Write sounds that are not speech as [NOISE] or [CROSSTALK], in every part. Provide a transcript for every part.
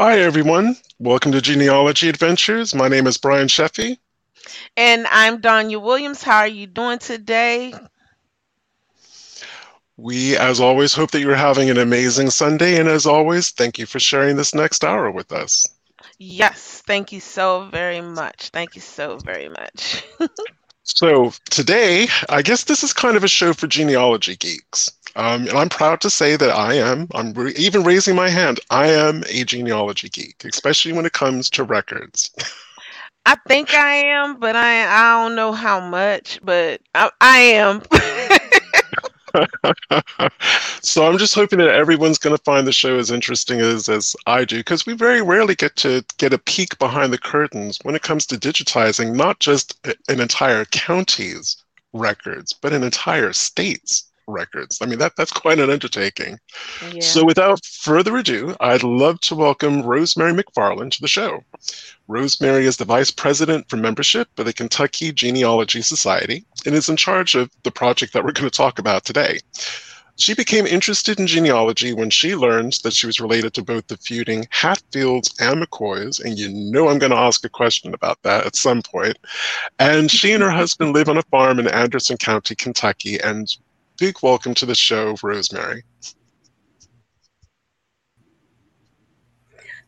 Hi, everyone. Welcome to Genealogy Adventures. My name is Brian Sheffey. And I'm Donya Williams. How are you doing today? We, as always, hope that you're having an amazing Sunday. And as always, thank you for sharing this next hour with us. Yes, thank you so very much. Thank you so very much. [LAUGHS] so, today, I guess this is kind of a show for genealogy geeks. Um, and I'm proud to say that I am, I'm re- even raising my hand, I am a genealogy geek, especially when it comes to records. I think I am, but I I don't know how much, but I, I am. [LAUGHS] so I'm just hoping that everyone's going to find the show as interesting as as I do, because we very rarely get to get a peek behind the curtains when it comes to digitizing not just an entire county's records, but an entire state's records. I mean, that that's quite an undertaking. Yeah. So, without further ado, I'd love to welcome Rosemary McFarland to the show. Rosemary is the vice president for membership of the Kentucky Genealogy Society and is in charge of the project that we're going to talk about today. She became interested in genealogy when she learned that she was related to both the feuding Hatfields and McCoys, and you know I'm going to ask a question about that at some point. And she and her husband live on a farm in Anderson County, Kentucky, and big welcome to the show, Rosemary.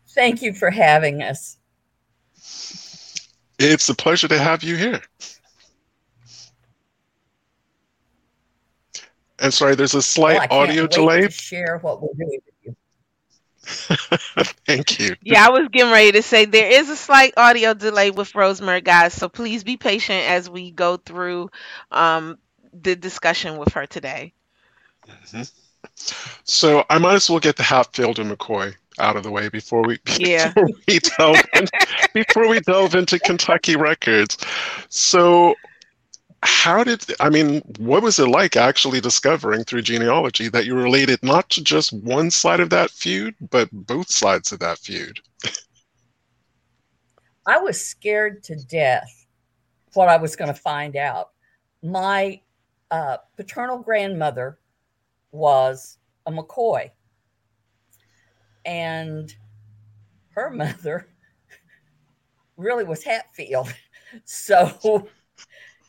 Thank you for having us. It's a pleasure to have you here. And sorry, there's a slight well, audio delay. share what we're doing with you. [LAUGHS] Thank you. Yeah, I was getting ready to say there is a slight audio delay with Rosemary, guys. So please be patient as we go through um, the discussion with her today. Mm-hmm. So I might as well get the Hatfield and McCoy out of the way before we [LAUGHS] yeah. before we delve in, before we delve into Kentucky records. So how did I mean what was it like actually discovering through genealogy that you're related not to just one side of that feud but both sides of that feud? I was scared to death what I was going to find out. My uh, paternal grandmother was a McCoy. And her [LAUGHS] mother really was Hatfield. [LAUGHS] So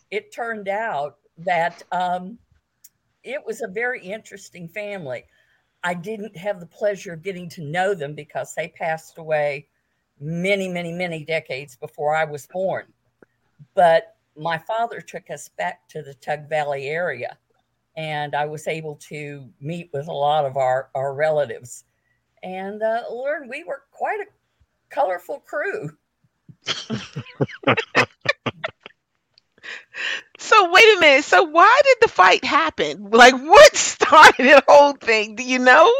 it turned out that um, it was a very interesting family. I didn't have the pleasure of getting to know them because they passed away many, many, many decades before I was born. But my father took us back to the Tug Valley area, and I was able to meet with a lot of our, our relatives and uh, learn we were quite a colorful crew. so wait a minute. So why did the fight happen? Like what [LAUGHS] started the whole thing? Do you know?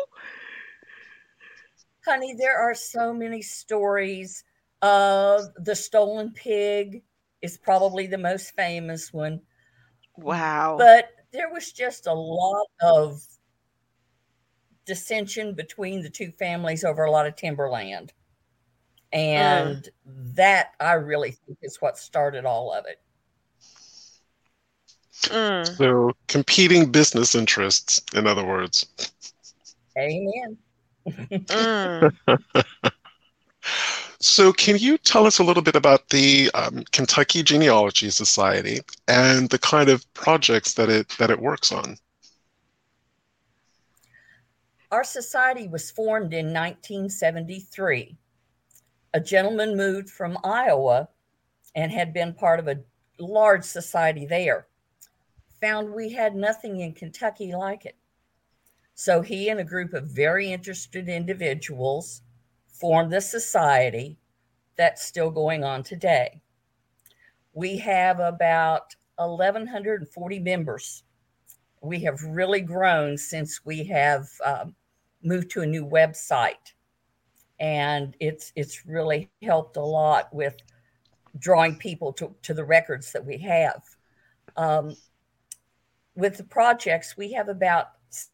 Honey, there are so many stories. of the stolen pig, is probably the most famous one. Wow. But there was just a lot of dissension between the two families over a lot of timberland. And that I really think is what started all of it. Mm. So competing business interests, in other words. Amen. [LAUGHS] mm. [LAUGHS] So, can you tell us a little bit about the um, Kentucky Genealogy Society and the kind of projects that it that it works on? Our society was formed in 1973. A gentleman moved from Iowa and had been part of a large society there. Found we had nothing in Kentucky like it. So he and a group of very interested individuals formed the society that's still going on today. We have about 1,140 members. We have really grown since we have um, moved to a new website, and it's it's really helped a lot with drawing people to, to the records that we have. Um, with the projects, we have about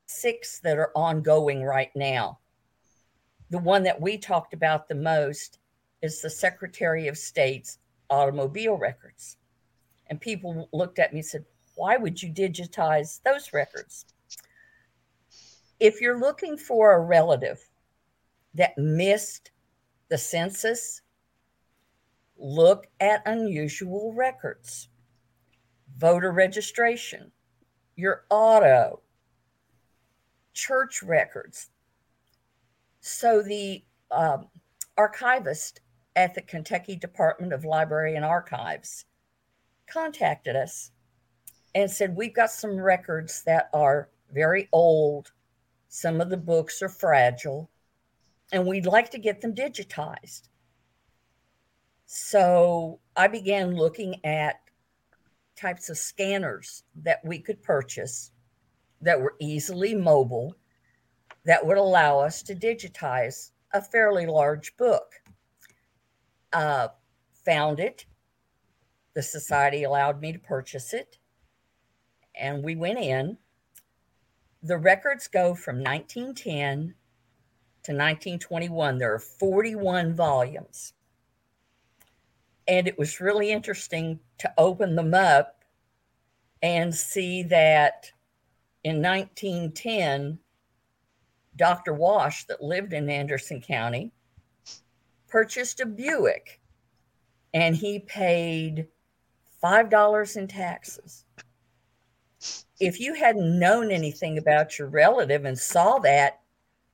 six that are ongoing right now the one that we talked about the most is the Secretary of State's automobile records. And people looked at me and said, Why would you digitize those records? If you're looking for a relative that missed the census, look at unusual records, voter registration, your auto, church records. So the um, archivist at the Kentucky Department of Library and Archives contacted us and said, We've got some records that are very old. Some of the books are fragile, and we'd like to get them digitized. So I began looking at types of scanners that we could purchase that were easily mobile that would allow us to digitize a fairly large book. Uh, found it. The society allowed me to purchase it. And we went in. The records go from 1910 to 1921. There are 41 volumes. And it was really interesting to open them up and see that in 1910, Dr. Wash, that lived in Anderson County, purchased a Buick and he paid $5 in taxes. If you hadn't known anything about your relative and saw that,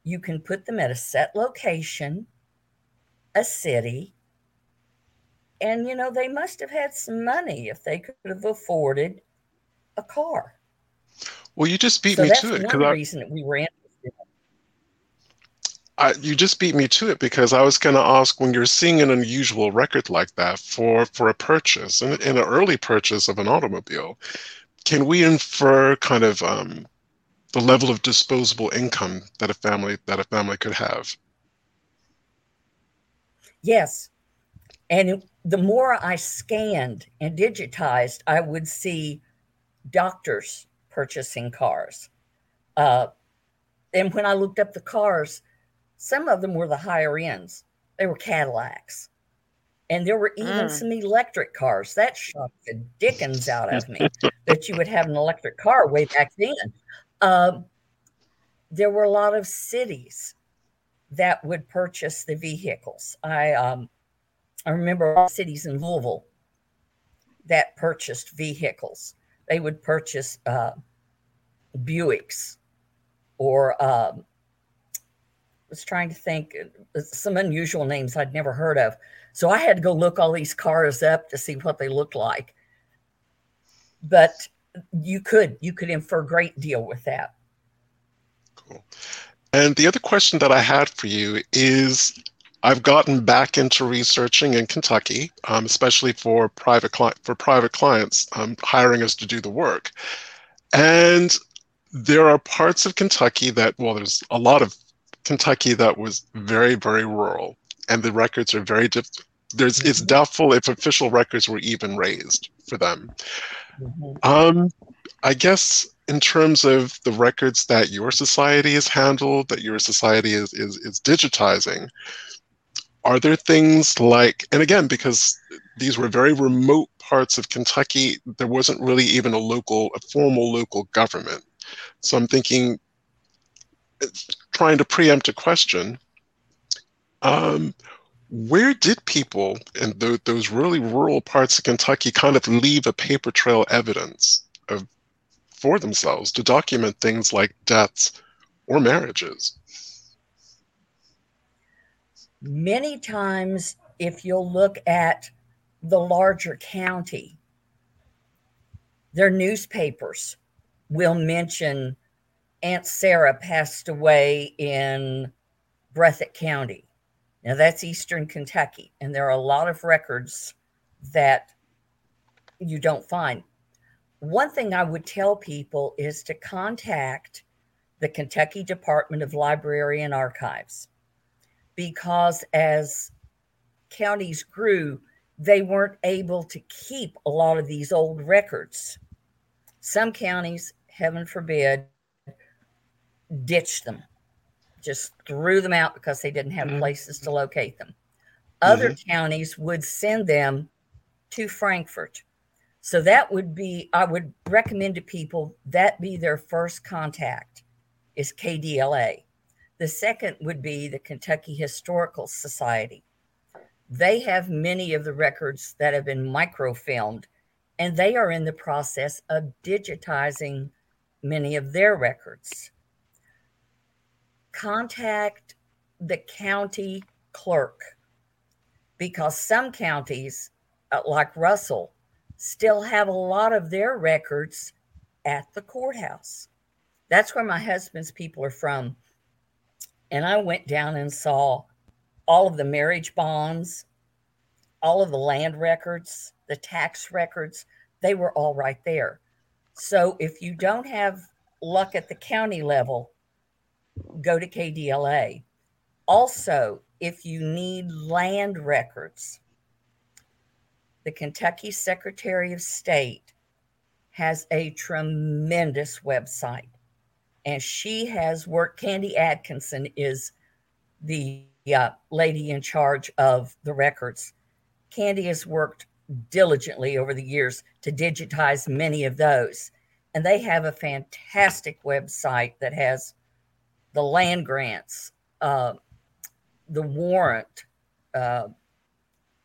you can put them at a set location, a city, and you know, they must have had some money if they could have afforded a car. Well, you just beat so me to it one because reason that we were interested. I, you just beat me to it because I was going to ask when you're seeing an unusual record like that for for a purchase in an early purchase of an automobile, can we infer kind of um, the level of disposable income that a family that a family could have? Yes, and it- the more I scanned and digitized, I would see doctors purchasing cars. Uh, and when I looked up the cars, some of them were the higher ends. They were Cadillacs. And there were even Mm. some electric cars. That shocked the dickens out of me [LAUGHS] that you would have an electric car way back then. Um, there were a lot of cities that would purchase the vehicles. I um, I remember cities in Louisville that purchased vehicles. They would purchase uh, Buicks or um, was trying to think uh, some unusual names I'd never heard of. So I had to go look all these cars up to see what they looked like. But you could you could infer a great deal with that. Cool. And the other question that I had for you is I've gotten back into researching in Kentucky, um, especially for private cli- for private clients um, hiring us to do the work. And there are parts of Kentucky that, well, there's a lot of Kentucky that was very, very rural, and the records are very diff- there's it's Mhm. doubtful if official records were even raised for them. Mhm. Um, I guess in terms of the records that your society has handled, that your society is is, is digitizing, are there things like, and again, because these were very remote parts of Kentucky, there wasn't really even a local, a formal local government. So I'm thinking, trying to preempt a question. Um, where did people in tho- those really rural parts of Kentucky kind of leave a paper trail evidence of for themselves to document things like deaths or marriages? Many times, if you'll look at the larger county, their newspapers will mention Aunt Sarah passed away in Breathitt County. Now, that's Eastern Kentucky, and there are a lot of records that you don't find. One thing I would tell people is to contact the Kentucky Department of Library and Archives because as counties grew, they weren't able to keep a lot of these old records. Some counties, heaven forbid, ditched them, just threw them out because they didn't have Mhm. places to locate them. Other counties would send them to Frankfort. So that would be, I would recommend to people that be their first contact is KDLA. The second would be the Kentucky Historical Society. They have many of the records that have been microfilmed, and they are in the process of digitizing many of their records. Contact the county clerk because some counties, uh, like Russell, still have a lot of their records at the courthouse. That's where my husband's people are from. And I went down and saw all of the marriage bonds, all of the land records, the tax records, they were all right there. So if you don't have luck at the county level, go to KDLA. Also, if you need land records, the Kentucky Secretary of State has a tremendous website. And she has worked, Kandie Adkinson is the uh, lady in charge of the records. Kandie has worked diligently over the years to digitize many of those. And they have a fantastic website that has the land grants, uh, the warrant, uh,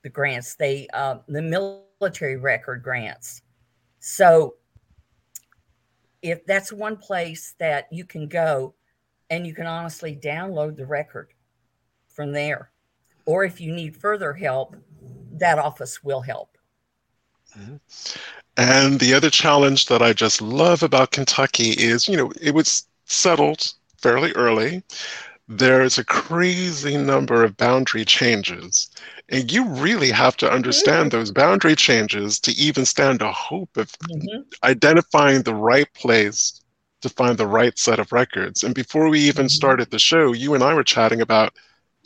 the grants, they uh, the military record grants. So if that's one place that you can go and you can honestly download the record from there. Or if you need further help, that office will help. Mm-hmm. And the other challenge that I just love about Kentucky is, you know, it was settled fairly early there's a crazy number of boundary changes. And you really have to understand those boundary changes to even stand a hope of mm-hmm. identifying the right place to find the right set of records. And before we even mm-hmm. started the show, you and I were chatting about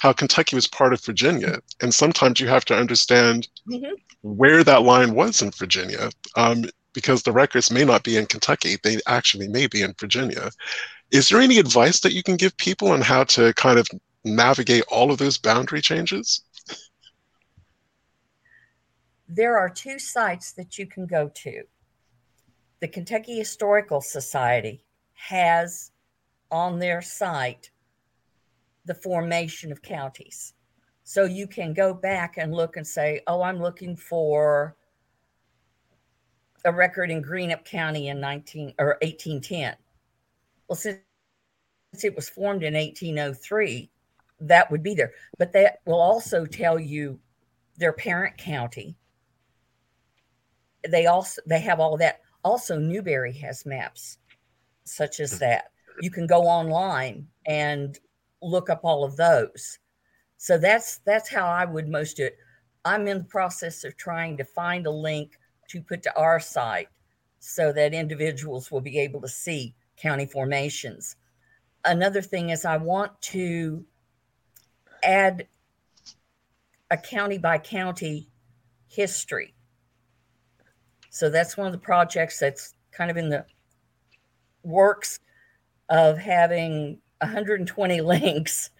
how Kentucky was part of Virginia. And sometimes you have to understand mm-hmm. where that line was in Virginia. Um, because the records may not be in Kentucky, they actually may be in Virginia. Is there any advice that you can give people on how to kind of navigate all of those boundary changes? There are two sites that you can go to. The Kentucky Historical Society has on their site the formation of counties. So you can go back and look and say, oh, I'm looking for a record in Greenup County in 19 or 1810. Well, since it was formed in 1803, that would be there. But that will also tell you their parent county. They also they have all that. Also, Newberry has maps such as mm-hmm. that. You can go online and look up all of those. So that's that's how I would most do it. I'm in the process of trying to find a link to put to our site so that individuals will be able to see county formations. Another thing is, I want to add a county by county history. So that's one of the projects that's kind of in the works of having 120 [LAUGHS] links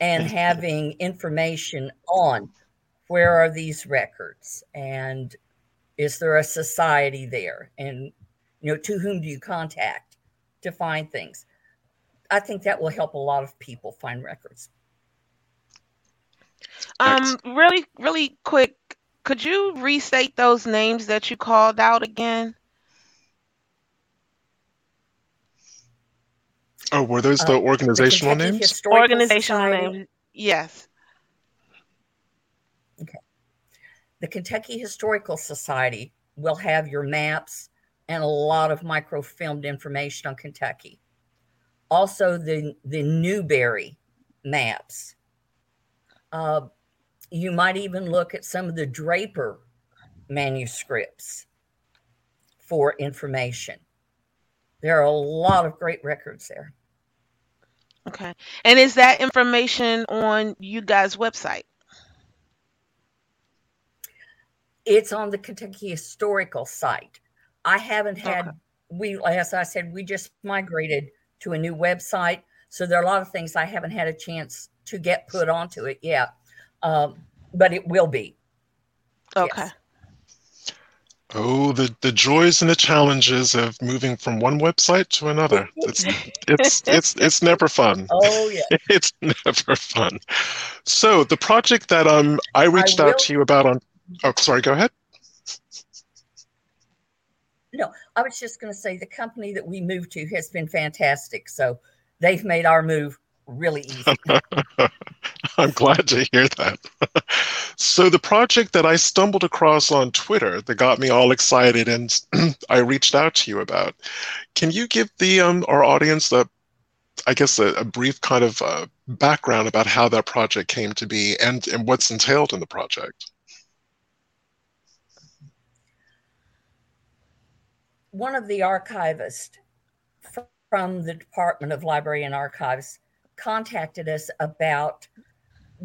and having information on where are these records and is there a society there and you know to whom do you contact to find things. I think that will help a lot of people find records. Um, really, really quick, could you restate those names that you called out again? Oh, were those the uh, organizational the names? Organizational Society. names, yes. Okay. The Kentucky Historical Society will have your maps, and a lot of microfilmed information on Kentucky. Also, the, the Newberry maps. Uh, you might even look at some of the Draper manuscripts for information. There are a lot of great records there. Okay. And is that information on you guys' website? It's on the Kentucky Historical site. I haven't had okay. we as I said, we just migrated to a new website. So there are a lot of things I haven't had a chance to get put onto it yet. Um, but it will be. Okay. Yes. Oh, the, the joys and the challenges of moving from one website to another. [LAUGHS] It's it's it's it's never fun. Oh yeah. [LAUGHS] It's never fun. So the project that um I reached I out will- to you about on oh sorry, go ahead. No, I was just going to say the company that we moved to has been fantastic. So they've made our move really easy. [LAUGHS] I'm glad to hear that. [LAUGHS] so the project that I stumbled across on Twitter that got me all excited and [CLEARS THROAT] I reached out to you about. Can you give the um, our audience a I guess a, a brief kind of uh, background about how that project came to be and, and what's entailed in the project. One of the archivists from the Department of Library and Archives contacted us about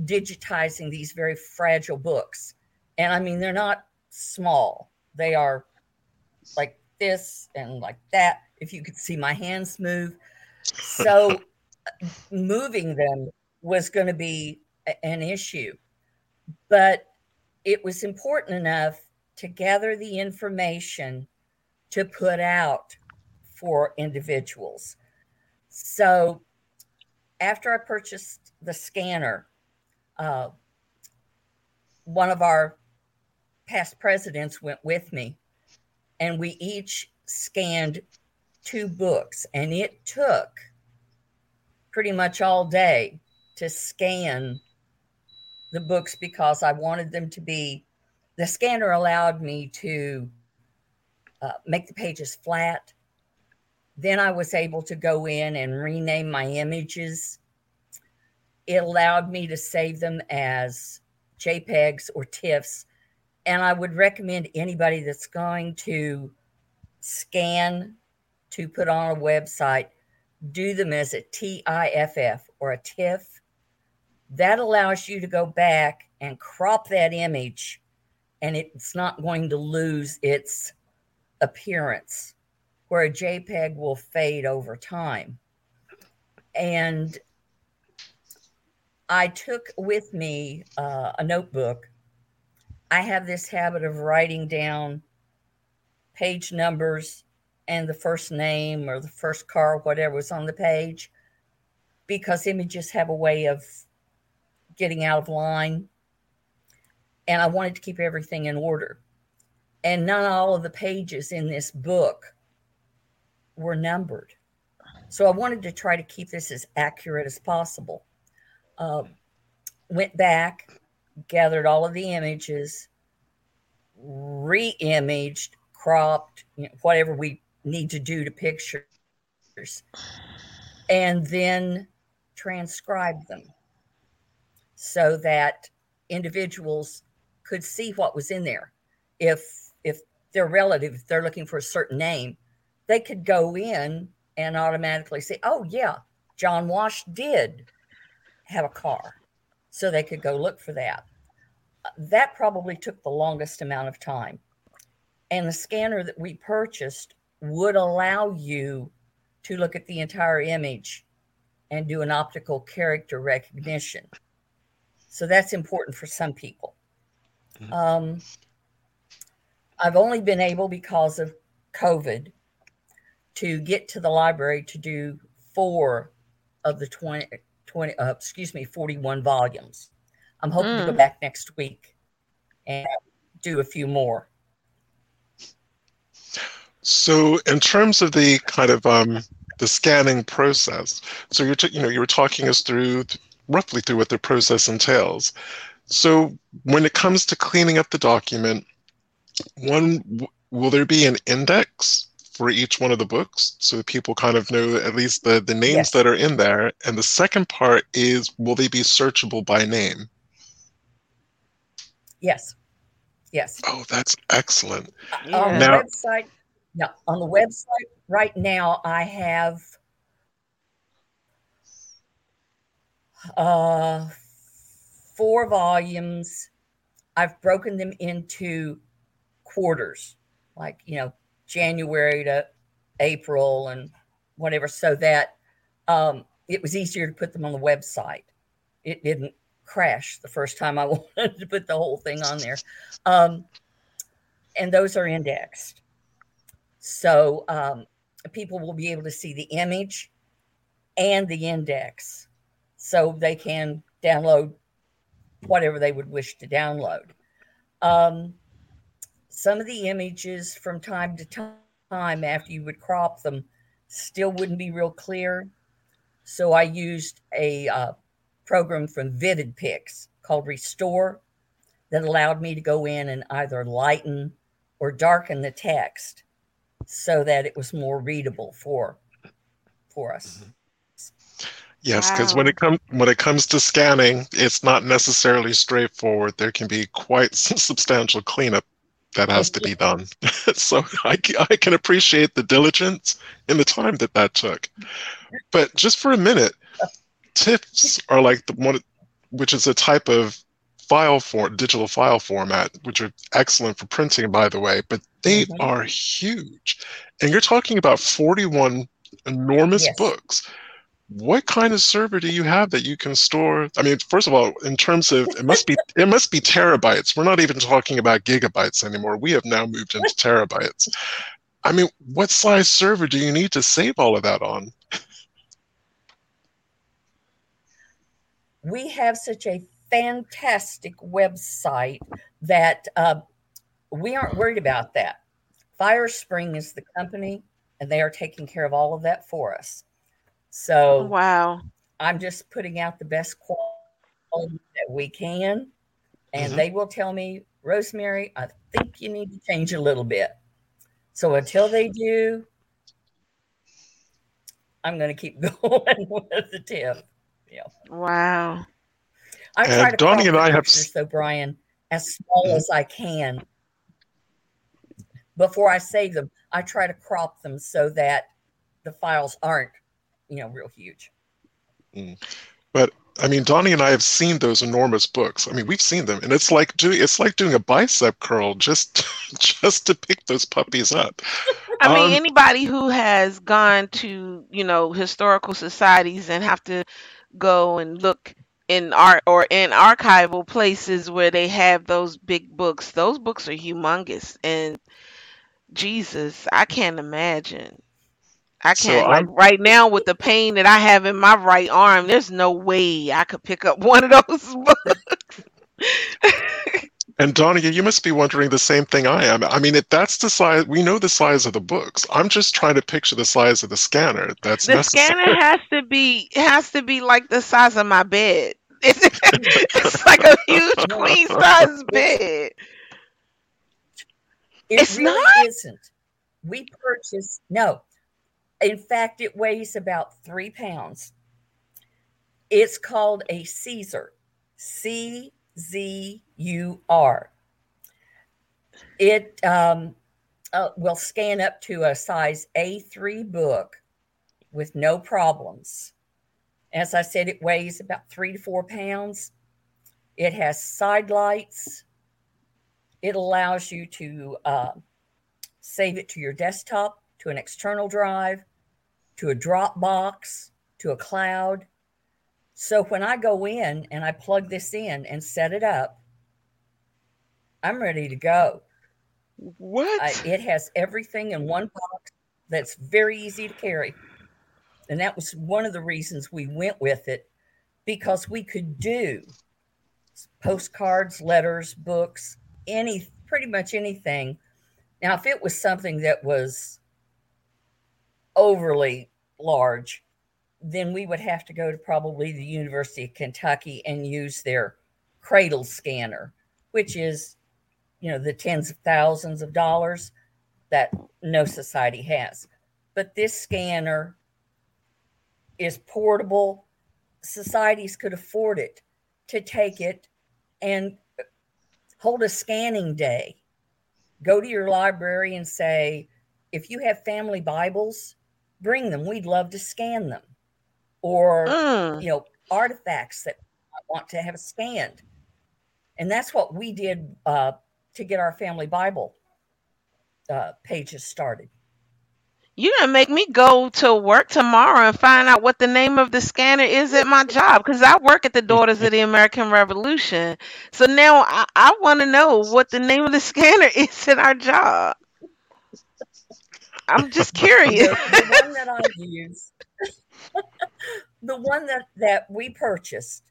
digitizing these very fragile books. And I mean, they're not small, they are like this and like that. If you could see my hands move. So [LAUGHS] moving them was going to be an issue. But it was important enough to gather the information to put out for individuals. So after I purchased the scanner, uh, one of our past presidents went with me, and we each scanned two books, and it took pretty much all day to scan the books because I wanted them to be. The scanner allowed me to uh, make the pages flat. Then I was able to go in and rename my images. It allowed me to save them as JPEGs or TIFFs. And I would recommend anybody that's going to scan to put on a website, do them as a TIFF or a TIFF. That allows you to go back and crop that image, and it's not going to lose its appearance, where a JPEG will fade over time. And I took with me uh, a notebook. I have this habit of writing down page numbers and the first name or the first car, whatever was on the page, because images have a way of getting out of line. And I wanted to keep everything in order. And not all of the pages in this book were numbered. So I wanted to try to keep this as accurate as possible. Uh, went back, gathered all of the images, re imaged, cropped, you know, whatever we need to do to pictures, and then transcribed them so that individuals could see what was in there. If their relative, if they're looking for a certain name, they could go in and automatically say, "Oh yeah, John Wash did have a car," so they could go look for that. That probably took the longest amount of time, and the scanner that we purchased would allow you to look at the entire image and do an optical character recognition. So that's important for some people. Mhm. Um, I've only been able because of COVID to get to the library to do four of the 20, 20 uh, excuse me, 41 volumes. I'm hoping to go Mm. back next week and do a few more. So, in terms of the kind of um, the scanning process, so you're t- you know you were talking us through roughly through what the process entails. So, when it comes to cleaning up the document, one will there be an index for each one of the books so that people kind of know at least the the names Yes. that are in there, and the second part is will they be searchable by name? Yes. Yes. Oh, that's excellent. on Yeah. the Now- website yeah on the website right now i have uh four volumes i've broken them into quarters like you know january to april and whatever so that um it was easier to put them on the website it didn't crash the first time i [LAUGHS] wanted to put the whole thing on there um and those are indexed. So um, people will be able to see the image and the index so they can download whatever they would wish to download. Um, some of the images from time to time, after you would crop them, still wouldn't be real clear. So I used a uh, program from VividPix called Restore that allowed me to go in and either lighten or darken the text so that it was more readable for for us. Mm-hmm. Yes, because wow. when it comes when it comes to scanning, it's not necessarily straightforward. There can be quite some substantial cleanup that has to be done. [LAUGHS] so I, I can appreciate the diligence and the time that that took. But just for a minute, TIFFs are like the one, which is a type of file form, digital file format, which are excellent for printing, by the way, but they mm-hmm. are huge. And you're talking about 41 enormous yes. books what kind of server do you have that you can store? I mean first of all in terms of it must be it must be terabytes. We're not even talking about gigabytes anymore. We have now moved into terabytes. I mean what size server do you need to save all of that on? We have such a fantastic website that uh, we aren't worried about that. Firespring is the company and they are taking care of all of that for us so wow, I'm just putting out the best quality that we can, and mm-hmm. they will tell me, Rosemary, I think you need to change a little bit. So until they do, I'm going to keep [LAUGHS] going with the TIFF. Yeah. Wow. I try to Donnie and I have so Brian as small mm-hmm. as I can before I save them. I try to crop them so that the files aren't you know, real huge. Mm. But I mean, Donnie and I have seen those enormous books. I mean, we've seen them, and it's like doing it's like doing a bicep curl just [LAUGHS] just to pick those puppies up. [LAUGHS] I mean, um, anybody who has gone to you know historical societies and have to go and look in art or in archival places where they have those big books, those books are humongous, and Jesus, I can't imagine. I can't so like right now with the pain that I have in my right arm. There's no way I could pick up [LAUGHS] one of those books. and Donnie, you must be wondering the same thing I am. I mean, if that's the size, we know the size of the books. I'm just trying to picture the size of the scanner. That's the necessary. scanner has to be has to be like the size of my bed. It's, [LAUGHS] it's like a huge queen size bed. It it's really not. Isn't. We purchased no in fact, it weighs about three pounds. It's called a Caesar, C Z U R. It um, uh, will scan up to a size A3 book with no problems. As I said, it weighs about three to four pounds. It has side lights. It allows you to uh, save it to your desktop to an external drive, to a Dropbox, to a cloud. So when I go in and I plug this in and set it up, I'm ready to go. What? I, it has everything in one box that's very easy to carry. And that was one of the reasons we went with it because we could do postcards, letters, books, any pretty much anything. Now, if it was something that was overly large, then we would have to go to probably the University of Kentucky and use their cradle scanner, which is, you know, the tens of thousands of dollars that no society has. But this scanner is portable. Societies could afford it to take it and hold a scanning day. Go to your library and say, if you have family Bibles, bring them. We'd love to scan them. Or, mm. you know, artifacts that I want to have scanned. And that's what we did uh, to get our family Bible uh, pages started. You're gonna make me go to work tomorrow and find out what the name of the scanner is at my job because I work at the Daughters of the American Revolution. So now I, I want to know what the name of the scanner [LAUGHS] is at our job. I'm just curious. [LAUGHS] The, one that I use, [LAUGHS] the one that, that we purchased,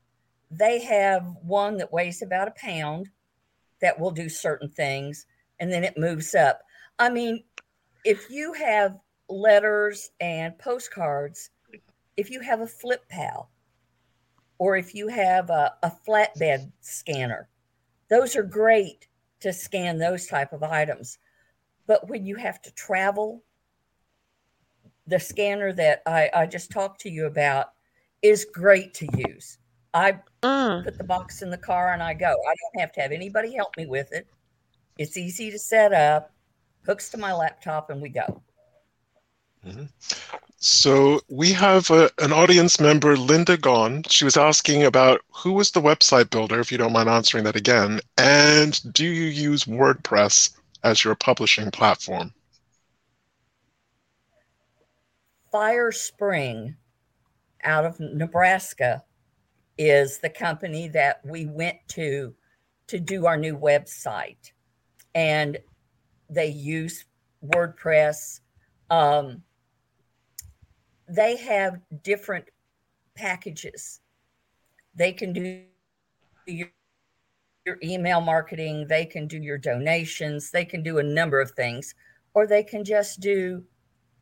they have one that weighs about a pound that will do certain things and then it moves up. I mean, if you have letters and postcards, if you have a Flip-Pal or if you have a, a flatbed scanner, those are great to scan those type of items. But when you have to travel, the scanner that I, I just talked to you about is great to use. I Mm. put the box in the car and I go. I don't have to have anybody help me with it. It's easy to set up, hooks to my laptop, and we go. So we have a, an audience member, Linda Gone. She was asking about who was the website builder, if you don't mind answering that again, and do you use WordPress as your publishing platform? Firespring out of Nebraska is the company that we went to to do our new website. And they use WordPress. Um, they have different packages. They can do your, your email marketing, they can do your donations, they can do a number of things, or they can just do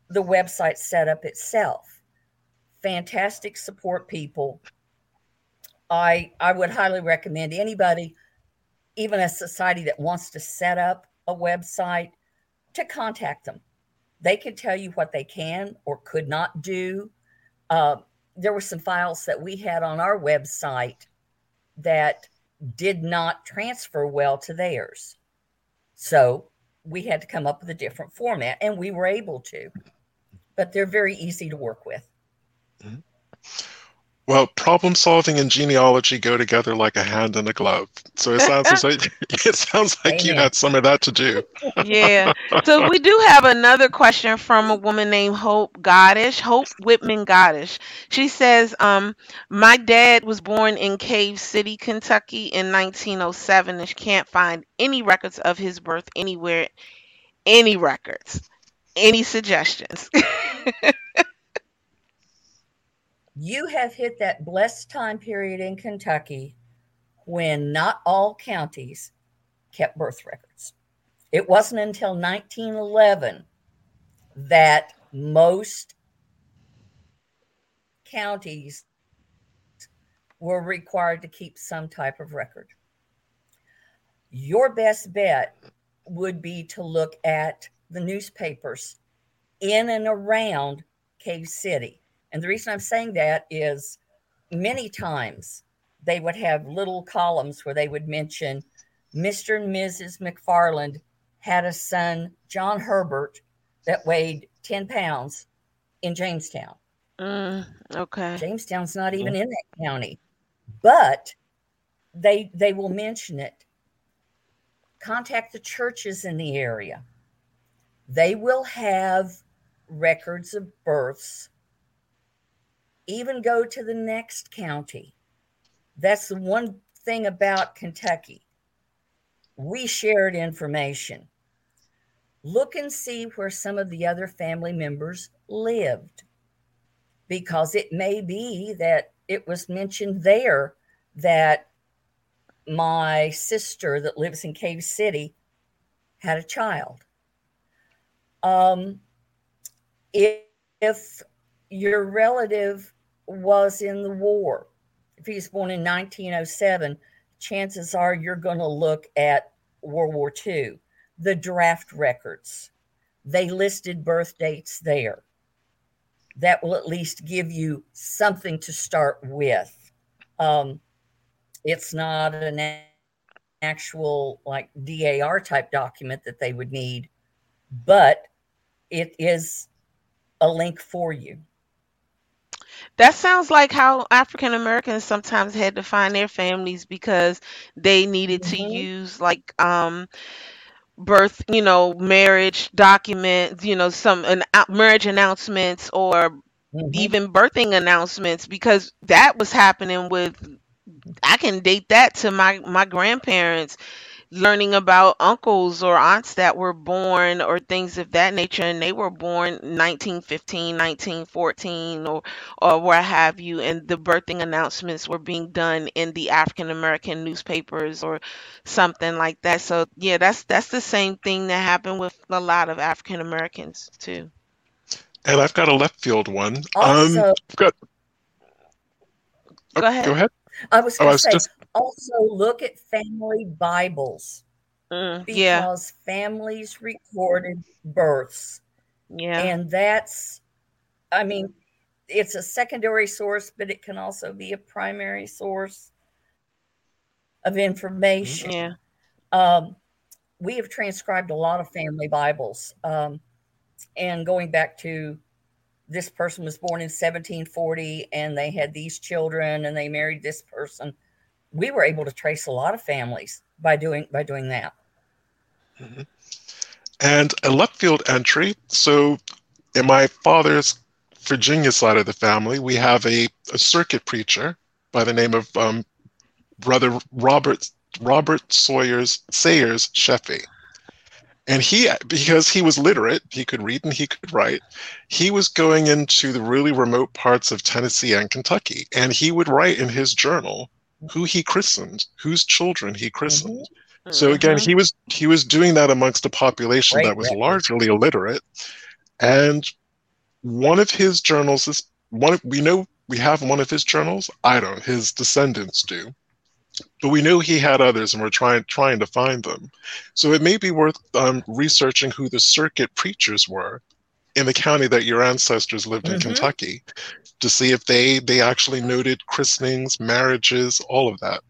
the website setup itself. Fantastic support people. I I would highly recommend anybody, even a society that wants to set up a website, to contact them. They can tell you what they can or could not do. Uh, there were some files that we had on our website that did not transfer well to theirs. So we had to come up with a different format, and we were able to. But they're very easy to work with. Mm-hmm. Well, problem solving and genealogy go together like a hand and a glove. So it sounds as like [LAUGHS] [LAUGHS] it sounds like you had some of that to do. Yeah. So we do have another question from a woman named Hope Goddish, Hope Whitman Goddish. She says, um, my dad was born in Cave City, Kentucky in 1907 and she can't find any records of his birth anywhere. Any records. Any suggestions? [LAUGHS] You have hit that blessed time period in Kentucky when not all counties kept birth records. It wasn't until 1911 that most counties were required to keep some type of record. Your best bet would be to look at the newspapers in and around Cave City. And the reason I'm saying that is many times they would have little columns where they would mention Mr. and Mrs. McFarland had a son, John Herbert, that weighed 10 pounds in Jamestown. Mm, okay. Jamestown's not even in that county, but they they will mention it. Contact the churches in the area. They will have records of births. Even go to the next county. That's the one thing about Kentucky. We shared information. Look and see where some of the other family members lived because it may be that it was mentioned there that my sister that lives in Cave City had a child. Um, if, if your relative was in the war, if he was born in 1907, chances are you're going to look at World War II, the draft records. They listed birth dates there that will at least give you something to start with. Um, it's not an actual like DAR type document that they would need, but it is a link for you. That sounds like how African Americans sometimes had to find their families because they needed to Mhm. use like um birth, you know, marriage documents, you know, some an, marriage announcements or mm-hmm. even birthing announcements because that was happening with I can date that to my my grandparents learning about uncles or aunts that were born or things of that nature and they were born 1915 1914 or or what have you and the birthing announcements were being done in the african american newspapers or something like that. So yeah that's that's the same thing that happened with a lot of african americans too. And i've got a left field one. Also, um got, oh, go ahead. go ahead. I was going to oh, say, just... also look at family Bibles mm, because yeah. families recorded births. Yeah. And that's, I mean, it's a secondary source, but it can also be a primary source of information. Yeah. Um, we have transcribed a lot of family Bibles. Um, and going back to this person was born in 1740 and they had these children and they married this person we were able to trace a lot of families by doing by doing that. Mm-hmm. and a left field entry. So in my father's virginia side of the family we have a, a circuit preacher by the name of um, brother robert robert sawyers sayers sheffey and he because he was literate he could read and he could write he was going into the really remote parts of tennessee and kentucky and he would write in his journal who he christened whose children he christened. Mm-hmm. so again mm-hmm. he was he was doing that amongst a population that was largely illiterate. And one of his journals is one we know we have one of his journals. I don't his descendants do. But we knew he had others and we're trying trying to find them. So it may be worth um, researching who the circuit preachers were in the county that your ancestors lived in mm-hmm. kentucky to see if they they actually noted christenings marriages all of that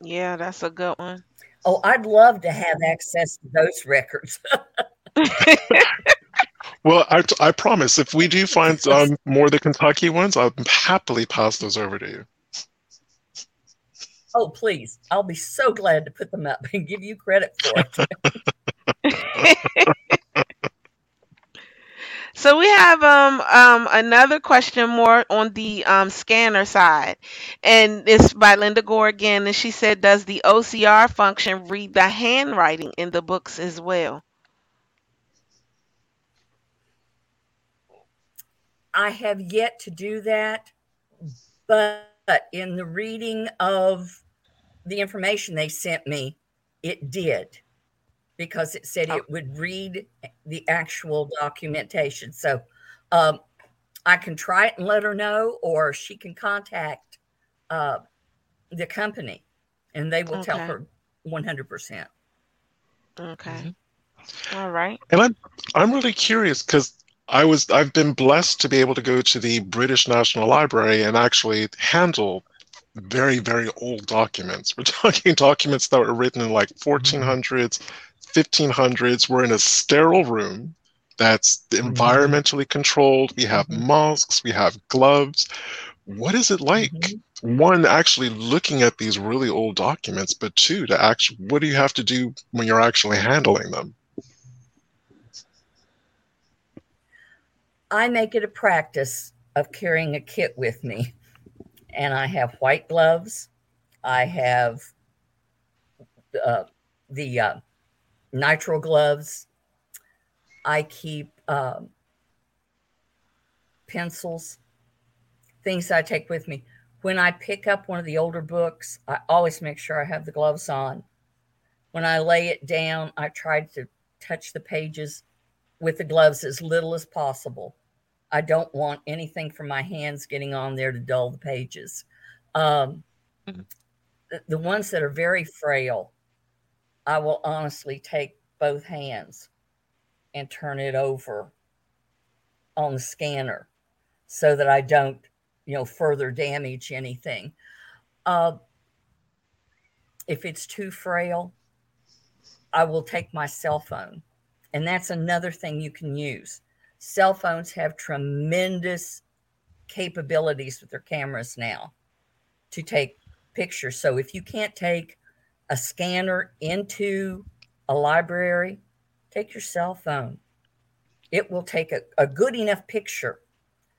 yeah that's a good one oh i'd love to have access to those records [LAUGHS] well I, I promise if we do find um, [LAUGHS] more of the kentucky ones i'll happily pass those over to you Oh, please. I'll be so glad to put them up and give you credit for it. [LAUGHS] so we have um, um, another question more on the um, scanner side. And it's by Linda Gore again. And she said, Does the OCR function read the handwriting in the books as well? I have yet to do that, but in the reading of the information they sent me, it did because it said it would read the actual documentation. So um, I can try it and let her know, or she can contact uh, the company and they will okay. tell her 100%. Okay. Mm-hmm. All right. And I'm I'm really curious because I was I've been blessed to be able to go to the British National Library and actually handle very, very old documents. We're [LAUGHS] talking documents that were written in like 1400s, 1500s. We're in a sterile room that's mm-hmm. environmentally controlled. We have mm-hmm. masks, we have gloves. What is it like? Mm-hmm. One, actually looking at these really old documents, but two, to actually, what do you have to do when you're actually handling them? I make it a practice of carrying a kit with me and I have white gloves. I have uh, the uh, nitrile gloves. I keep um, pencils, things I take with me. When I pick up one of the older books, I always make sure I have the gloves on. When I lay it down, I try to touch the pages with the gloves as little as possible. I don't want anything from my hands getting on there to dull the pages. Um, mm-hmm. the, the ones that are very frail, I will honestly take both hands and turn it over on the scanner so that I don't, you know, further damage anything. Uh, if it's too frail, I will take my cell phone. And that's another thing you can use cell phones have tremendous capabilities with their cameras now to take pictures. So if you can't take a scanner into a library, take your cell phone. It will take a, a good enough picture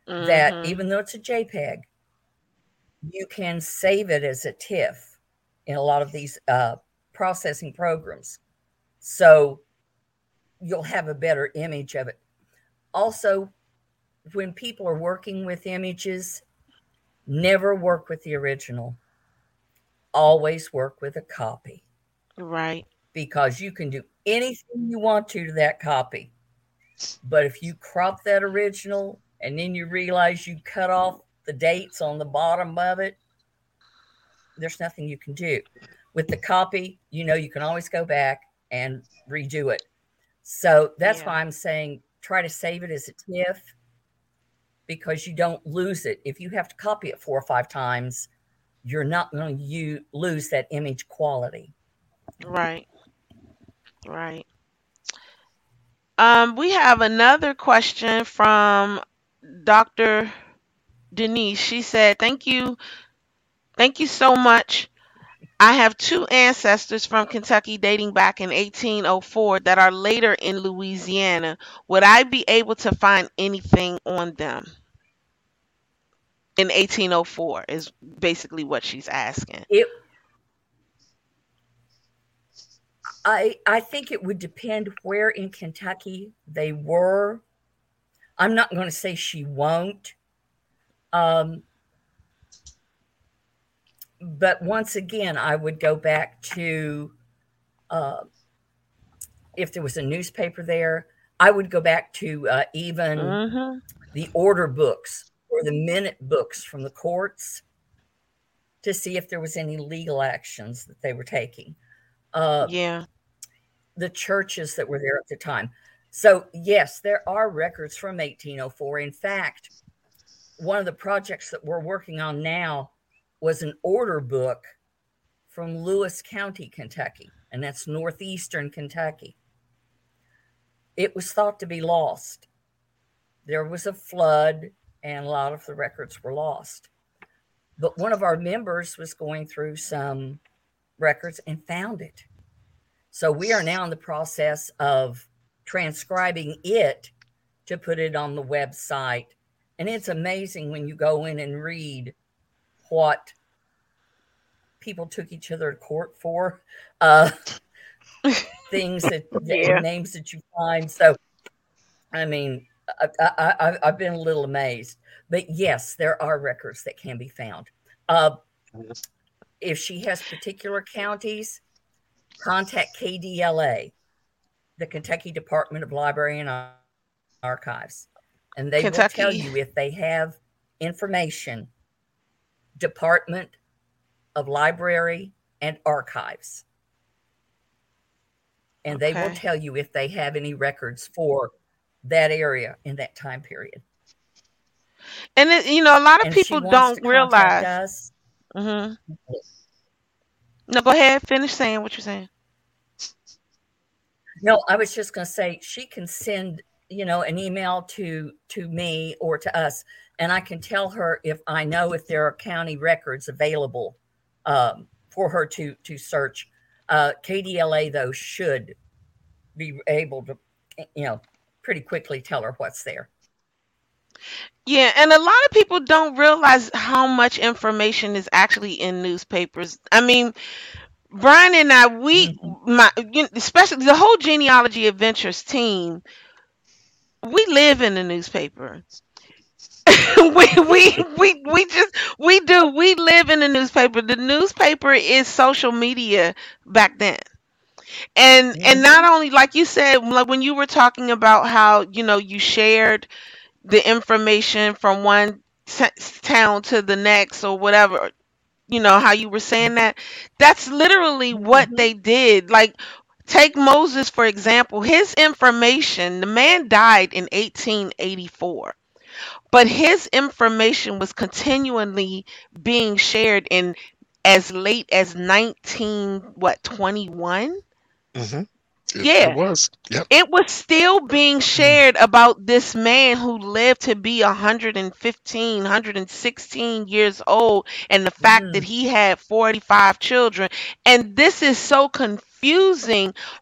mm-hmm. that even though it's a JPEG, you can save it as a TIFF in a lot of these uh, processing programs. So you'll have a better image of it. Also, when people are working with images, never work with the original. Always work with a copy. Right. Because you can do anything you want to to that copy. But if you crop that original and then you realize you cut off the dates on the bottom of it, there's nothing you can do. With the copy, you know you can always go back and redo it. So that's yeah. why I'm saying try to save it as a TIFF because you don't lose it. If you have to copy it four or five times, you're not going to lose that image quality. Right. Right. Um, we have another question from Dr. Denise. She said, "Thank you, thank you so much I have two ancestors from Kentucky dating back in 1804 that are later in Louisiana. Would I be able to find anything on them? In 1804 is basically what she's asking. It, I I think it would depend where in Kentucky they were. I'm not going to say she won't. Um, but once again, I would go back to uh, if there was a newspaper there, I would go back to uh, even mm-hmm. the order books or the minute books from the courts to see if there was any legal actions that they were taking. Uh, yeah. The churches that were there at the time. So, yes, there are records from 1804. In fact, one of the projects that we're working on now was an order book from Lewis County, Kentucky, and that's northeastern Kentucky. It was thought to be lost. There was a flood, and a lot of the records were lost. But one of our members was going through some records and found it. So we are now in the process of transcribing it to put it on the website. And it's amazing when you go in and read what people took each other to court for, uh, [LAUGHS] things that, yeah. names that you find. So, I mean, I, I, I've been a little amazed, but yes, there are records that can be found. Uh, if she has particular counties, contact KDLA, the Kentucky Department of Library and Archives, and they Kentucky. will tell you if they have information Department of Library and Archives. And okay. they will tell you if they have any records for that area in that time period. And it, you know, a lot of and people don't realize. Mm-hmm. No, go ahead. Finish saying what you're saying. No, I was just going to say she can send you know an email to to me or to us and i can tell her if i know if there are county records available um, for her to to search uh, kdla though should be able to you know pretty quickly tell her what's there yeah, and a lot of people don't realize how much information is actually in newspapers. I mean, Brian and I, we, mm-hmm. my, especially the whole genealogy adventures team, we live in the newspaper. [LAUGHS] we, we we we just we do we live in the newspaper. The newspaper is social media back then. And mm-hmm. and not only like you said like when you were talking about how, you know, you shared the information from one t- town to the next or whatever you know how you were saying that that's literally what mm-hmm. they did like Take Moses, for example. His information, the man died in 1884, but his information was continually being shared in as late as 19, what, 21? Mm-hmm. It, Yeah. it was. Yep. it was still being shared about this man who lived to be 115 116 years old and the fact that Mm. he had 45 children and this is so confusing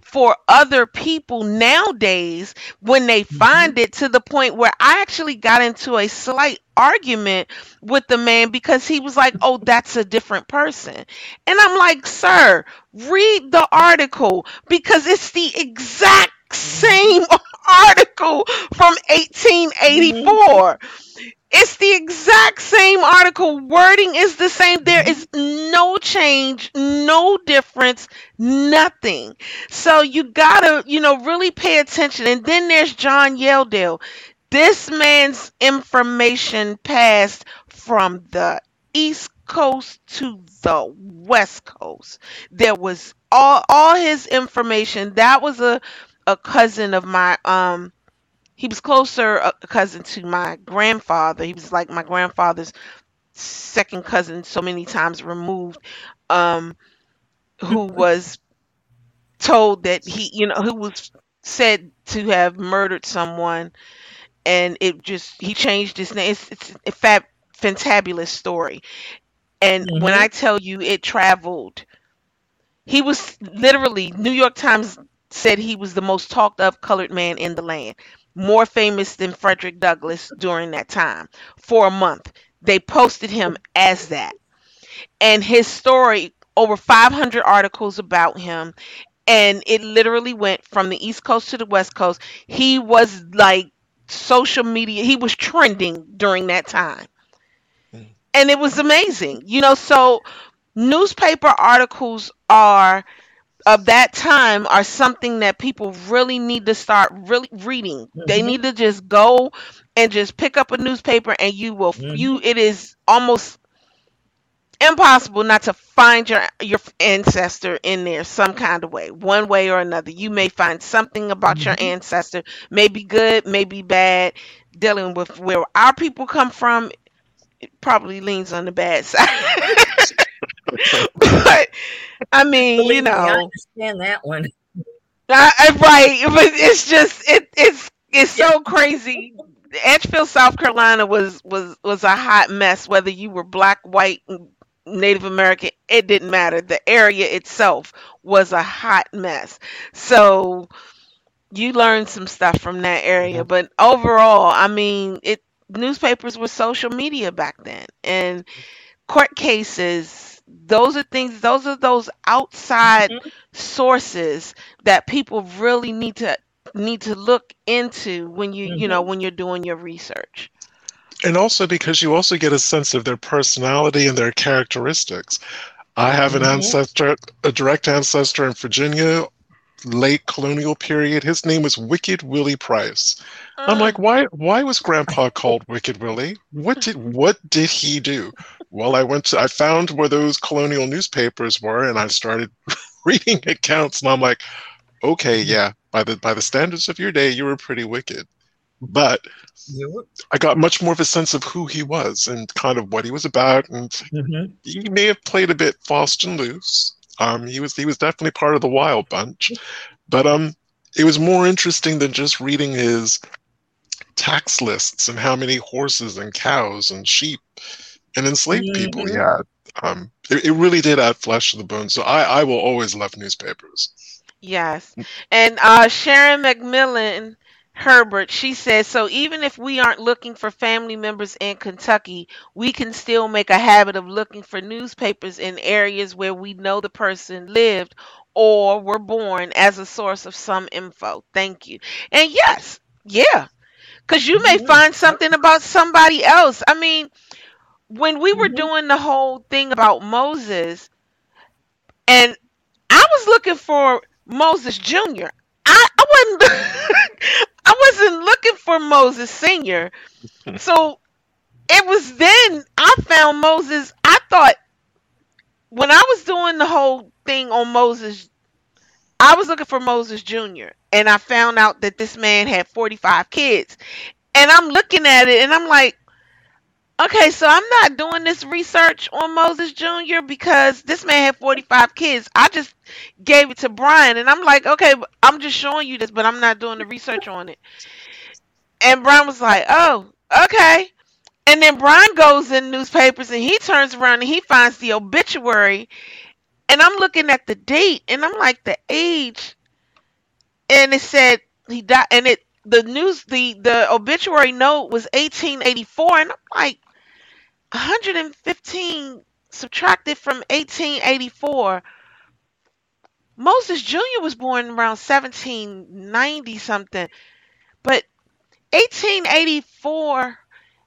for other people nowadays when they Mhm. find it to the point where I actually got into a slight argument with the man because he was like oh that's a different person and I'm like sir read the article because it's the exact same [LAUGHS] article from 1884. It's the exact same article. Wording is the same. There is no change, no difference, nothing. So you gotta, you know, really pay attention. And then there's John Yeldale. This man's information passed from the East Coast to the West Coast. There was all all his information. That was a a cousin of my um he was closer a cousin to my grandfather. He was like my grandfather's second cousin so many times removed um who [LAUGHS] was told that he you know who was said to have murdered someone and it just he changed his name it's, it's a fab fantabulous story and when Mhm. i tell you it traveled he was literally new york times said he was the most talked of colored man in the land more famous than frederick douglass during that time for a month. They posted him as that. And his story over 500 articles about him and it literally went from the east coast to the west coast. He was like social media he was trending during that time. Mm. and it was amazing you know so newspaper articles are of that time are something that people really need to start really reading they Mhm. need to just go and just pick up a newspaper and you will Mhm. you it is almost impossible not to find your your ancestor in there some kind of way one way or another you may find something about your Mhm. ancestor maybe good maybe bad dealing with where our people come from it probably leans on the bad [LAUGHS] side [LAUGHS] but i mean you Believe me, I know. understand that one. [LAUGHS] I, I, right but it's just it it's it's so crazy. Edgefield south carolina was was was a hot mess whether you were black white native american it didn't matter. The area itself was a hot mess. So you learned some stuff from that area but overall i mean it newspapers were social media back then and mm-hmm. Court cases those are things those are those outside Mhm. sources that people really need to need to look into when you you know Mhm. when you're doing your research And also because you also get a sense of their personality and their characteristics. I have an Mhm. ancestor, a direct ancestor in Virginia, late colonial period. His name was Wicked Willie Price. I'm Mm. like, why why was grandpa called Wicked Willie? What did what did he do? Well, I went to I found where those colonial newspapers were and I started [LAUGHS] reading accounts and I'm like, okay, yeah, by the by the standards of your day, you were pretty wicked. But I got much more of a sense of who he was and kind of what he was about and Mhm. he may have played a bit fast and loose. Um, he was he was definitely part of the wild bunch, but um, it was more interesting than just reading his tax lists and how many horses and cows and sheep and enslaved people he Mhm. had. Um, it, it really did add flesh to the bone. So I I will always love newspapers. Yes. And uh, Sharon McMillan Herbert, she says, so even if we aren't looking for family members in Kentucky, we can still make a habit of looking for newspapers in areas where we know the person lived or were born as a source of some info. Thank you. And yes, yeah, because you may Mhm. find something about somebody else. I mean, when we were Mhm. doing the whole thing about Moses, and I was looking for Moses Jr. I, I wasn't [LAUGHS] I wasn't looking for Moses Sr. [LAUGHS] So it was then I found Moses. I thought when I was doing the whole thing on Moses, I was looking for Moses Jr. And I found out that this man had 45 kids. And I'm looking at it and I'm like, Okay, so I'm not doing this research on Moses Jr. because this man had 45 kids. I just gave it to Brian, and I'm like, okay, I'm just showing you this, but I'm not doing the research on it. And Brian was like, oh, okay. And then Brian goes in newspapers and he turns around and he finds the obituary. And I'm looking at the date and I'm like, the age. And it said he died. And it, the news, the, the obituary note was 1884. And I'm like, 115 subtracted from 1884. Moses Jr. was born around 1790 something. But 1884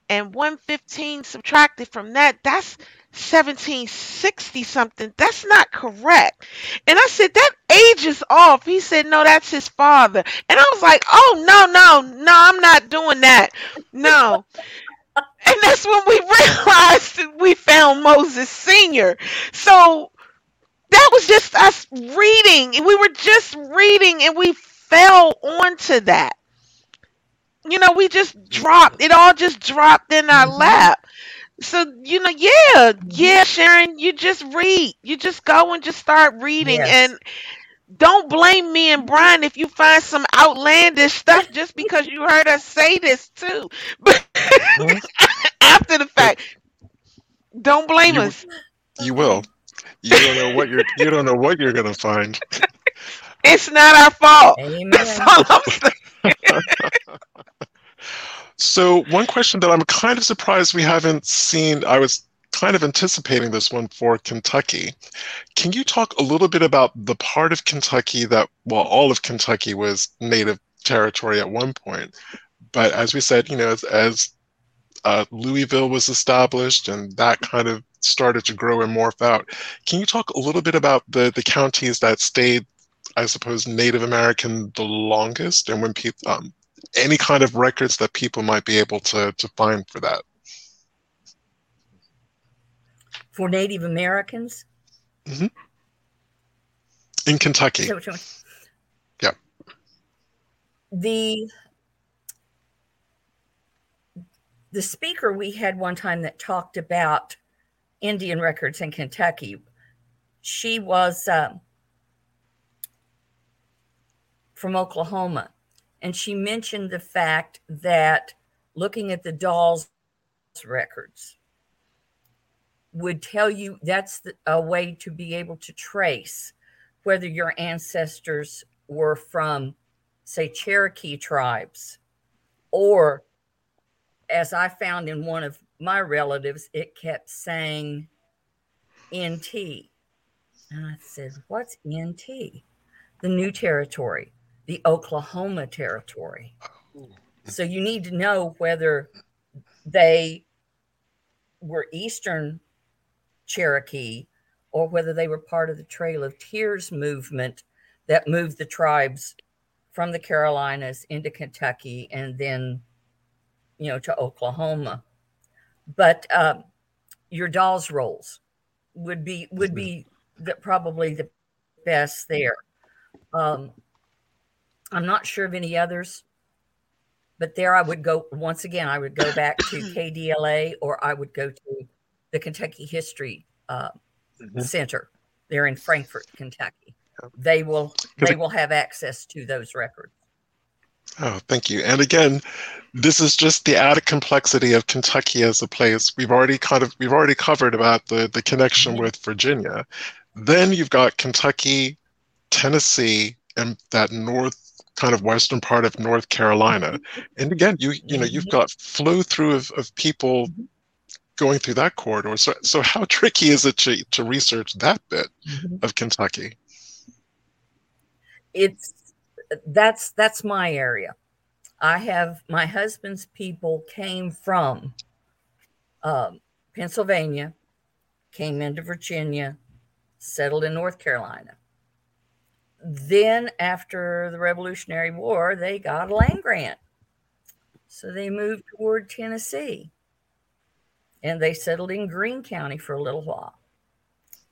and 115 subtracted from that, that's 1760 something. That's not correct. And I said, that age is off. He said, no, that's his father. And I was like, oh, no, no, no, I'm not doing that. No. [LAUGHS] and that's when we realized we found Moses Sr. So that was just us reading. We were just reading and we fell onto that you know, we just dropped it all just dropped in our Mhm. lap. So, you know, yeah, yeah, Sharon, you just read. You just go and just start reading Yes. and don't blame me and Brian if you find some outlandish stuff just because you heard us say this too. [LAUGHS] But after the fact, don't blame You- us. You will. You don't know what you're. You don't know what you're gonna find. [LAUGHS] It's not our fault. Amen. That's all I'm saying. [LAUGHS] So one question that I'm kind of surprised we haven't seen. I was kind of anticipating this one for Kentucky. Can you talk a little bit about the part of Kentucky that, well, all of Kentucky was native territory at one point, but as we said, you know, as, as uh, Louisville was established and that kind of started to grow and morph out. Can you talk a little bit about the the counties that stayed, I suppose, Native American the longest, and when people, um, any kind of records that people might be able to to find for that? For Native Americans, In Kentucky, Is that what you want? Yeah. The the speaker we had one time that talked about Indian records in Kentucky, she was um, from Oklahoma, and she mentioned the fact that looking at the Dawes records would tell you that's the, a way to be able to trace whether your ancestors were from, say, Cherokee tribes, or as I found in one of my relatives, it kept saying NT. And I said, What's NT? The new territory, the Oklahoma territory. Oh. So you need to know whether they were Eastern Cherokee or whether they were part of the Trail of Tears movement that moved the tribes from the Carolinas into Kentucky and then, you know, to Oklahoma. But um, your Dawes rolls would be would be the, probably the best there. Um, I'm not sure of any others, but there I would go once again. I would go back to [CLEARS THROAT] KDLA or I would go to the Kentucky History uh, Mhm. Center. They're in Frankfort, Kentucky. They will they will have access to those records. Oh, thank you. And again, this is just the added complexity of Kentucky as a place. We've already kind of we've already covered about the the connection with Virginia. Then you've got Kentucky, Tennessee, and that north kind of western part of North Carolina. And again, you you know you've got flow through of, of people going through that corridor. So so how tricky is it to to research that bit of Kentucky? It's that's that's my area. I have my husband's people came from um, Pennsylvania, came into Virginia, settled in North Carolina. Then, after the Revolutionary War, they got a land grant. So they moved toward Tennessee and they settled in Greene County for a little while.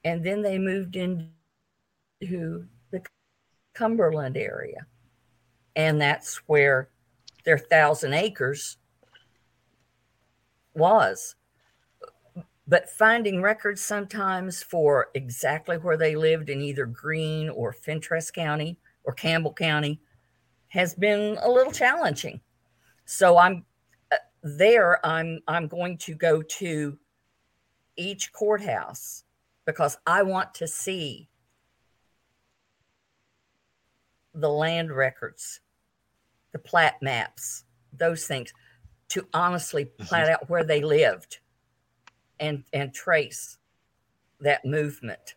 And then they moved into the Cumberland area. And that's where their thousand acres was. but finding records sometimes for exactly where they lived in either Greene or Fentress County or Campbell County has been a little challenging. So I'm there. I'm I'm going to go to each courthouse because I want to see the land records, the plat maps, those things to honestly mm-hmm. plat out where they lived and and trace that movement.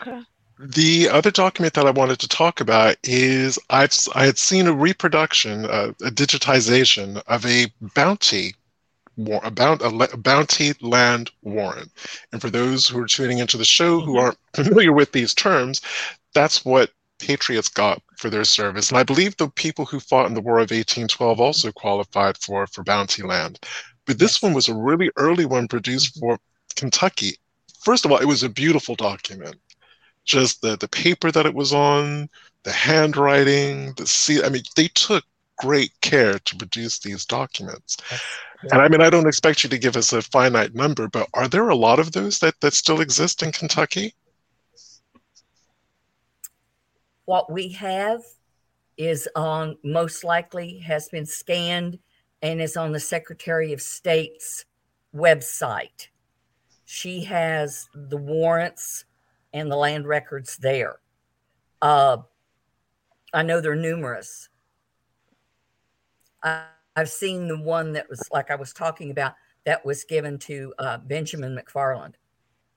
Okay. The other document that I wanted to talk about is I've I had seen a reproduction, uh, a digitization of a bounty about a, bounty land warrant. And for those who are tuning into the show who aren't [LAUGHS] familiar with these terms, that's what patriots got for their service. And I believe the people who fought in the War of 1812 also qualified for for bounty land. But this one was a really early one produced for Kentucky. First of all, it was a beautiful document. Just the, the paper that it was on, the handwriting, the see I mean, they took great care to produce these documents. And I mean, I don't expect you to give us a finite number, but are there a lot of those that, that still exist in Kentucky? What we have is on most likely has been scanned and is on the Secretary of State's website. She has the warrants and the land records there. Uh, I know they're numerous. I, have seen the one that was like I was talking about that was given to uh, Benjamin McFarland.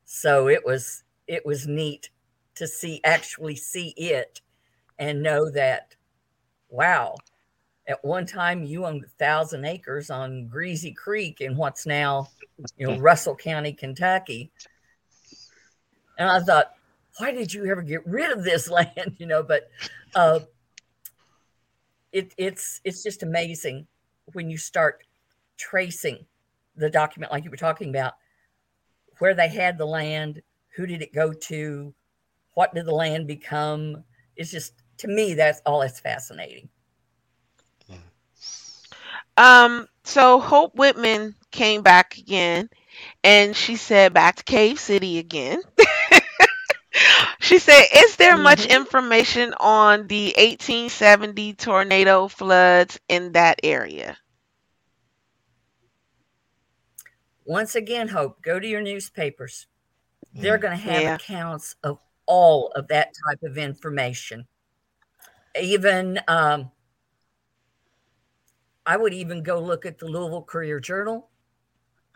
So it was it was neat to see actually see it and know that wow at one time you owned a thousand acres on Greasy Creek in what's now, you know, Russell County, Kentucky. And I thought, why did you ever get rid of this [LAUGHS] land? You know, but uh, it, it's it's just amazing when you start tracing the document, like you were talking about, where they had the land, who did it go to, what did the land become? It's just to me that's all that's fascinating. Um, so Hope Whitman came back again and she said back to Cave City again. [LAUGHS] [LAUGHS] she said, Is there much mm-hmm. information on the 1870 tornado floods in that area? Once again, Hope, go to your newspapers. They're going to have yeah. accounts of all of that type of information. Even um, I would even go look at the Louisville Courier Journal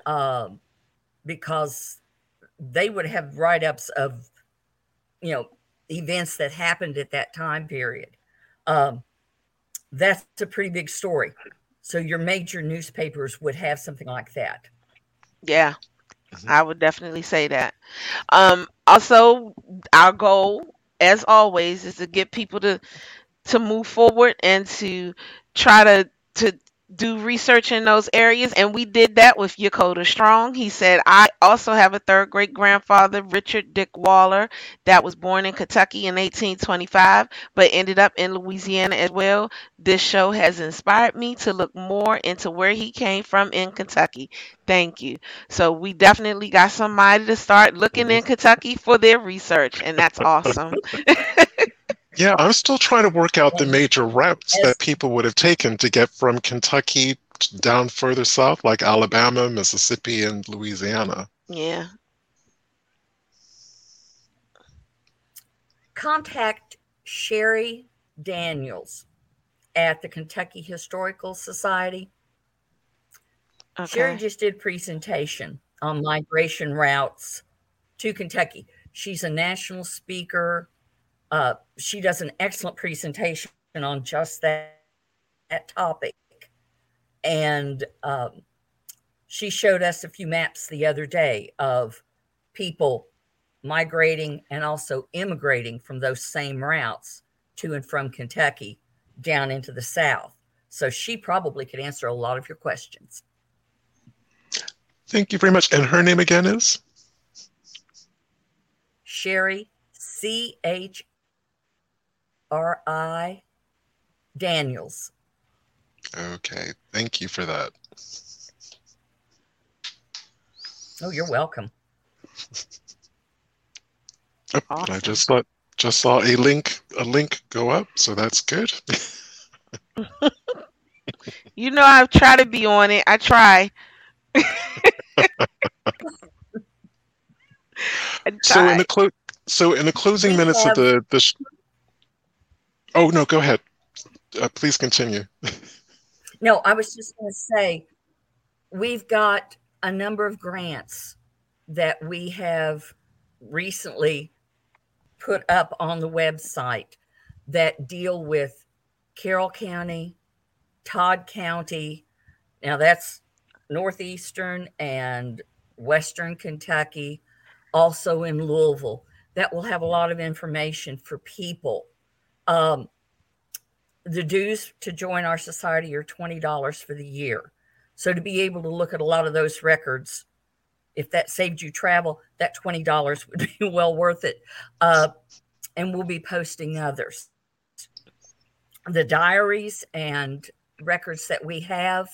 um, because they would have write ups of, you know, events that happened at that time period. Um, that's a pretty big story. So your major newspapers would have something like that. Yeah, mm-hmm. I would definitely say that. Um, also, our goal, as always, is to get people to to move forward and to try to to do research in those areas and we did that with Yakota Strong. He said I also have a third great grandfather Richard Dick Waller that was born in Kentucky in 1825 but ended up in Louisiana as well. This show has inspired me to look more into where he came from in Kentucky. Thank you. So we definitely got somebody to start looking in Kentucky for their research and that's awesome. [LAUGHS] Yeah, I'm still trying to work out the major routes that people would have taken to get from Kentucky down further south, like Alabama, Mississippi, and Louisiana. Yeah. Contact Cheri Daniels at the Kentucky Historical Society. Okay. Sherry just did presentation on migration routes to Kentucky. She's a national speaker uh, she does an excellent presentation on just that, that topic. And um, she showed us a few maps the other day of people migrating and also immigrating from those same routes to and from Kentucky down into the South. So she probably could answer a lot of your questions. Thank you very much. And her name again is? Cheri, C H R.I. Daniels. Okay, thank you for that. Oh, you're welcome. Oh, and I just saw just saw a link a link go up, so that's good. [LAUGHS] You know, I've tried to be on it. I try. [LAUGHS] [LAUGHS] I so in the clo- so in the closing We minutes of the the sh- oh no, go ahead. Uh, please continue. [LAUGHS] no, I was just going to say we've got a number of grants that we have recently put up on the website that deal with Carroll County, Todd County. Now that's northeastern and western Kentucky, also in Louisville. That will have a lot of information for people. Um, the dues to join our society are $20 for the year. So to be able to look at a lot of those records, if that saved you travel, that $20 would be [LAUGHS] well worth it. Uh, and we'll be posting others. The diaries and records that we have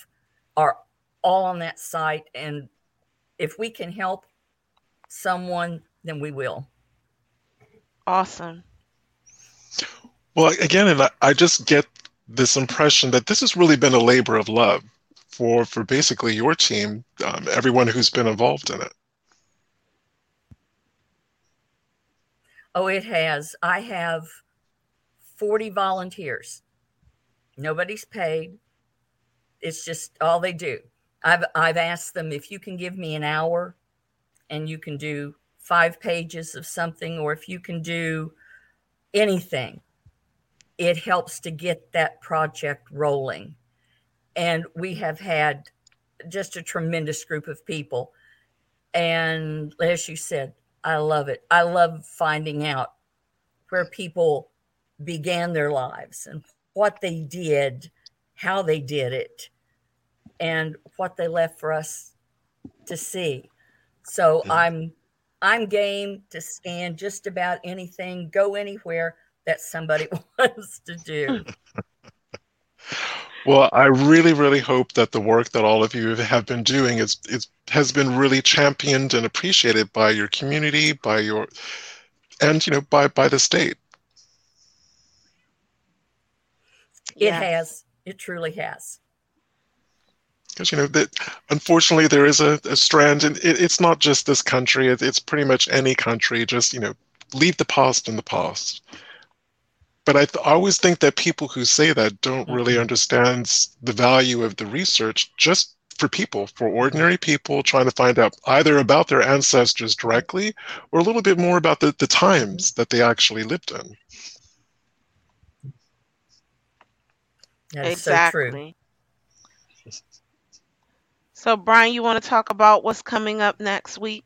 are all on that site. And if we can help someone, then we will. Awesome. Well, again, I, I just get this impression that this has really been a labor of love for for basically your team, um, everyone who's been involved in it. Oh, it has. I have 40 volunteers. Nobody's paid. It's just all they do. I've I've asked them if you can give me an hour and you can do five pages of something or if you can do anything. It helps to get that project rolling. And we have had just a tremendous group of people. And as you said, I love it. I love finding out where people began their lives and what they did, how they did it, and what they left for us to see. So Mhm. I'm I'm game to scan just about anything, go anywhere that somebody [LAUGHS] wants to do. [LAUGHS] Well, I really, really hope that the work that all of you have been doing is, is has been really championed and appreciated by your community, by your, and you know, by by the state. It Yes. has. It truly has. Because you know that unfortunately there is a, a strand, and it, it's not just this country; it, it's pretty much any country. Just you know, leave the past in the past. But I, th- I always think that people who say that don't really mm-hmm. understand the value of the research just for people, for ordinary people trying to find out either about their ancestors directly or a little bit more about the, the times that they actually lived in. That is so. Exactly. So, Brian, you want to talk about what's coming up next week?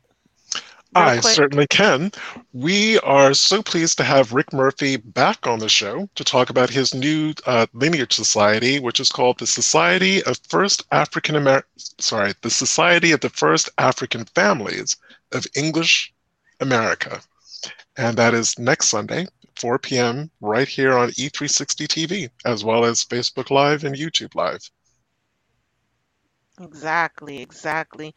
I quick? certainly can. We are so pleased to have Ric Murphy back on the show to talk about his new uh, lineage society, which is called the Society of First African Amer. Sorry, the Society of the First African Families of English America, and that is next Sunday, 4 p.m. right here on E360 TV, as well as Facebook Live and YouTube Live. Exactly, exactly.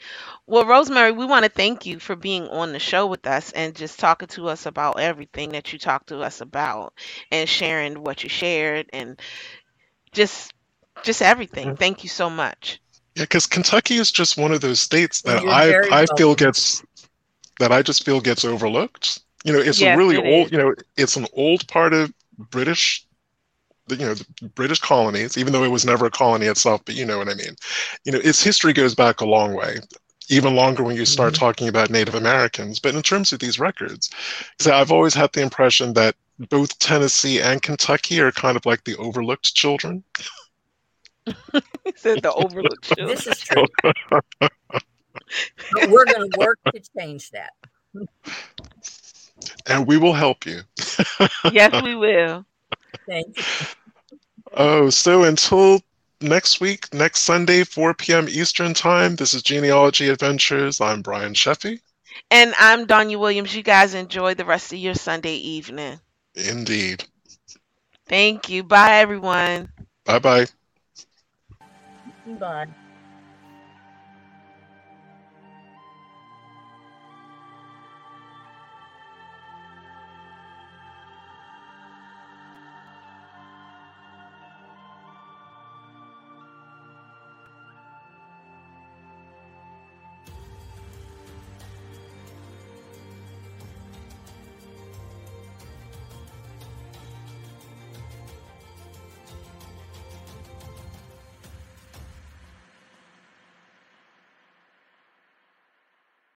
Well, Rosemary, we want to thank you for being on the show with us and just talking to us about everything that you talked to us about and sharing what you shared and just just everything. Mhm. Thank you so much. Yeah, because Kentucky is just one of those states that You're I very I feel welcome. gets that I just feel gets overlooked. You know, it's Yes, a really it old. is. You know, it's an old part of British, the, you know, the British colonies, even though it was never a colony itself. But you know what I mean. You know, its history goes back a long way, even longer when you start Mm-hmm. talking about Native Americans. But in terms of these records, so I've always had the impression that both Tennessee and Kentucky are kind of like the overlooked children. He said the overlooked children. [LAUGHS] This is true. but we're going to work to change that. And we will help you. [LAUGHS] Yes, we will. Thank you. Oh, so until next week, next Sunday, 4 p.m. Eastern Time, this is Genealogy Adventures. I'm Brian Sheffey. And I'm Donya Williams. You guys enjoy the rest of your Sunday evening. Indeed. Thank you. Bye, everyone. Bye bye. Bye.